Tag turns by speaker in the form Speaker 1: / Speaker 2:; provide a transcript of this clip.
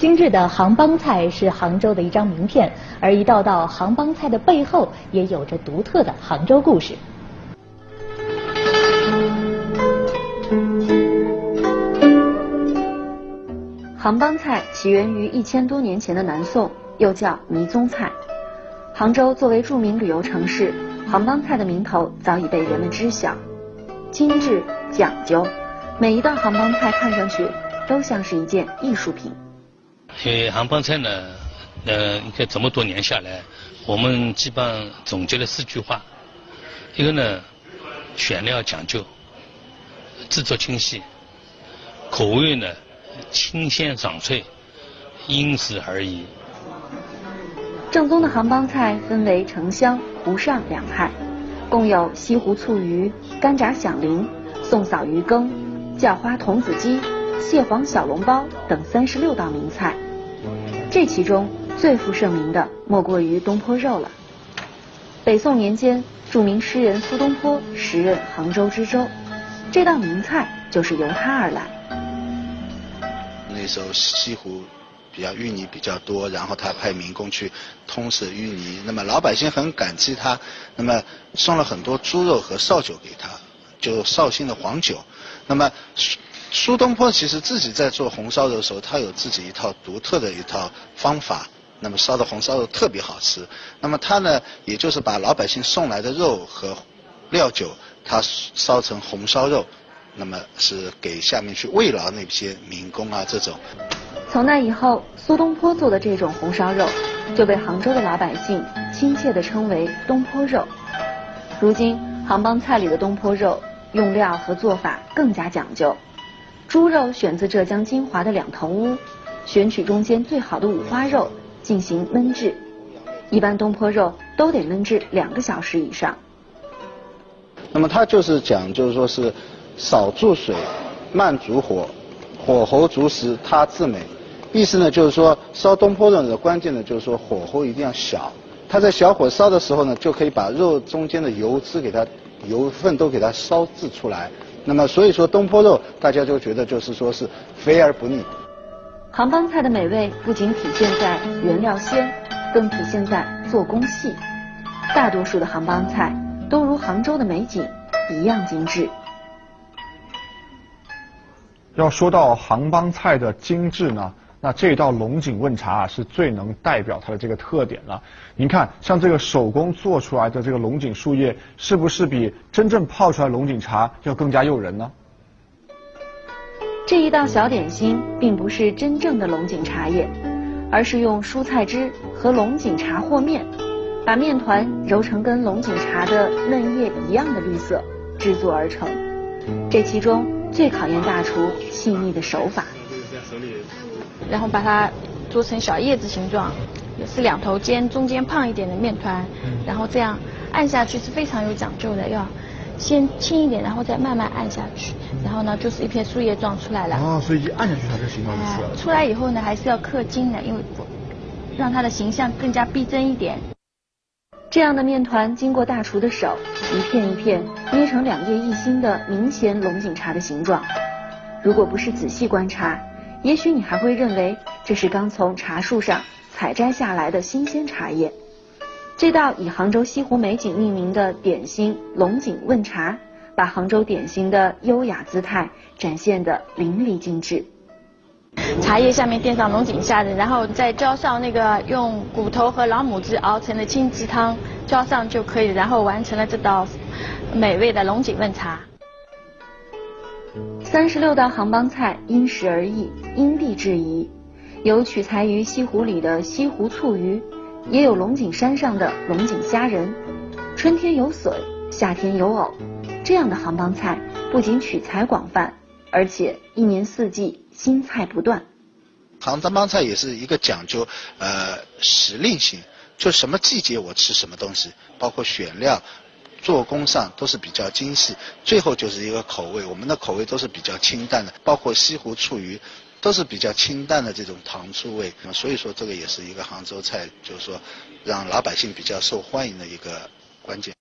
Speaker 1: 精致的杭帮菜是杭州的一张名片，而一道道杭帮菜的背后也有着独特的杭州故事。
Speaker 2: 杭帮菜起源于一千多年前的南宋，又叫迷踪菜。杭州作为著名旅游城市，杭帮菜的名头早已被人们知晓。精致讲究，每一道杭帮菜看上去都像是一件艺术品。
Speaker 3: 因为杭帮菜呢，呃，你看这么多年下来，我们基本上总结了四句话：一个呢，选料讲究，制作精细，口味呢。清鲜爽脆，因时而异。
Speaker 2: 正宗的杭帮菜分为城乡、湖上两派，共有西湖醋鱼、干炸响铃、宋嫂鱼羹、叫花童子鸡、蟹黄小笼包等三十六道名菜。这其中最负盛名的莫过于东坡肉了。北宋年间，著名诗人苏东坡时任杭州知州，这道名菜就是由他而来。
Speaker 4: 那时候西湖比较淤泥比较多，然后他派民工去通塞淤泥，那么老百姓很感激他，那么送了很多猪肉和绍酒给他，就绍兴的黄酒。那么苏东坡其实自己在做红烧肉的时候，他有自己一套独特的一套方法，那么烧的红烧肉特别好吃。那么他呢，也就是把老百姓送来的肉和料酒，他烧成红烧肉。那么是给下面去慰劳那些民工啊，这种。
Speaker 2: 从那以后，苏东坡做的这种红烧肉就被杭州的老百姓亲切地称为东坡肉。如今，杭帮菜里的东坡肉用料和做法更加讲究，猪肉选自浙江金华的两头乌，选取中间最好的五花肉进行焖制，一般东坡肉都得焖制两个小时以上。
Speaker 4: 那么它就是讲，就是说是。少注水，慢煮火，火候足时它自美。意思呢，就是说烧东坡肉的关键呢，就是说火候一定要小。它在小火烧的时候呢，就可以把肉中间的油脂给它油分都给它烧制出来。那么所以说东坡肉大家就觉得就是说是肥而不腻。
Speaker 2: 杭帮菜的美味不仅体现在原料鲜，更体现在做工细。大多数的杭帮菜都如杭州的美景一样精致。
Speaker 5: 要说到杭帮菜的精致呢，那这道龙井问茶啊是最能代表它的这个特点了。您看，像这个手工做出来的这个龙井树叶，是不是比真正泡出来龙井茶要更加诱人呢？
Speaker 2: 这一道小点心并不是真正的龙井茶叶，而是用蔬菜汁和龙井茶和面，把面团揉成跟龙井茶的嫩叶一样的绿色，制作而成。这其中。最考验大厨细腻的手法，
Speaker 6: 然后把它做成小叶子形状，也是两头尖，中间胖一点的面团，然后这样按下去是非常有讲究的，要先轻一点，然后再慢慢按下去，然后呢就是一片树叶状出来了。
Speaker 5: 哦，所以一按下去它就形状就出来了。
Speaker 6: 出来以后呢，还是要刻金的，因为让它的形象更加逼真一点。
Speaker 2: 这样的面团经过大厨的手，一片一片捏成两叶一心的明显龙井茶的形状。如果不是仔细观察，也许你还会认为这是刚从茶树上采摘下来的新鲜茶叶。这道以杭州西湖美景命名的点心龙井问茶，把杭州点心的优雅姿态展现得淋漓尽致。
Speaker 6: 茶叶下面垫上龙井虾仁，然后再浇上那个用骨头和老母鸡熬成的清鸡汤，浇上就可以，然后完成了这道美味的龙井问茶。
Speaker 2: 三十六道杭帮菜因时而异，因地制宜，有取材于西湖里的西湖醋鱼，也有龙井山上的龙井虾仁。春天有笋，夏天有藕，这样的杭帮菜不仅取材广泛，而且一年四季。新菜不断，
Speaker 4: 杭张帮菜也是一个讲究呃时令性，就什么季节我吃什么东西，包括选料、做工上都是比较精细。最后就是一个口味，我们的口味都是比较清淡的，包括西湖醋鱼都是比较清淡的这种糖醋味。所以说这个也是一个杭州菜，就是说让老百姓比较受欢迎的一个关键。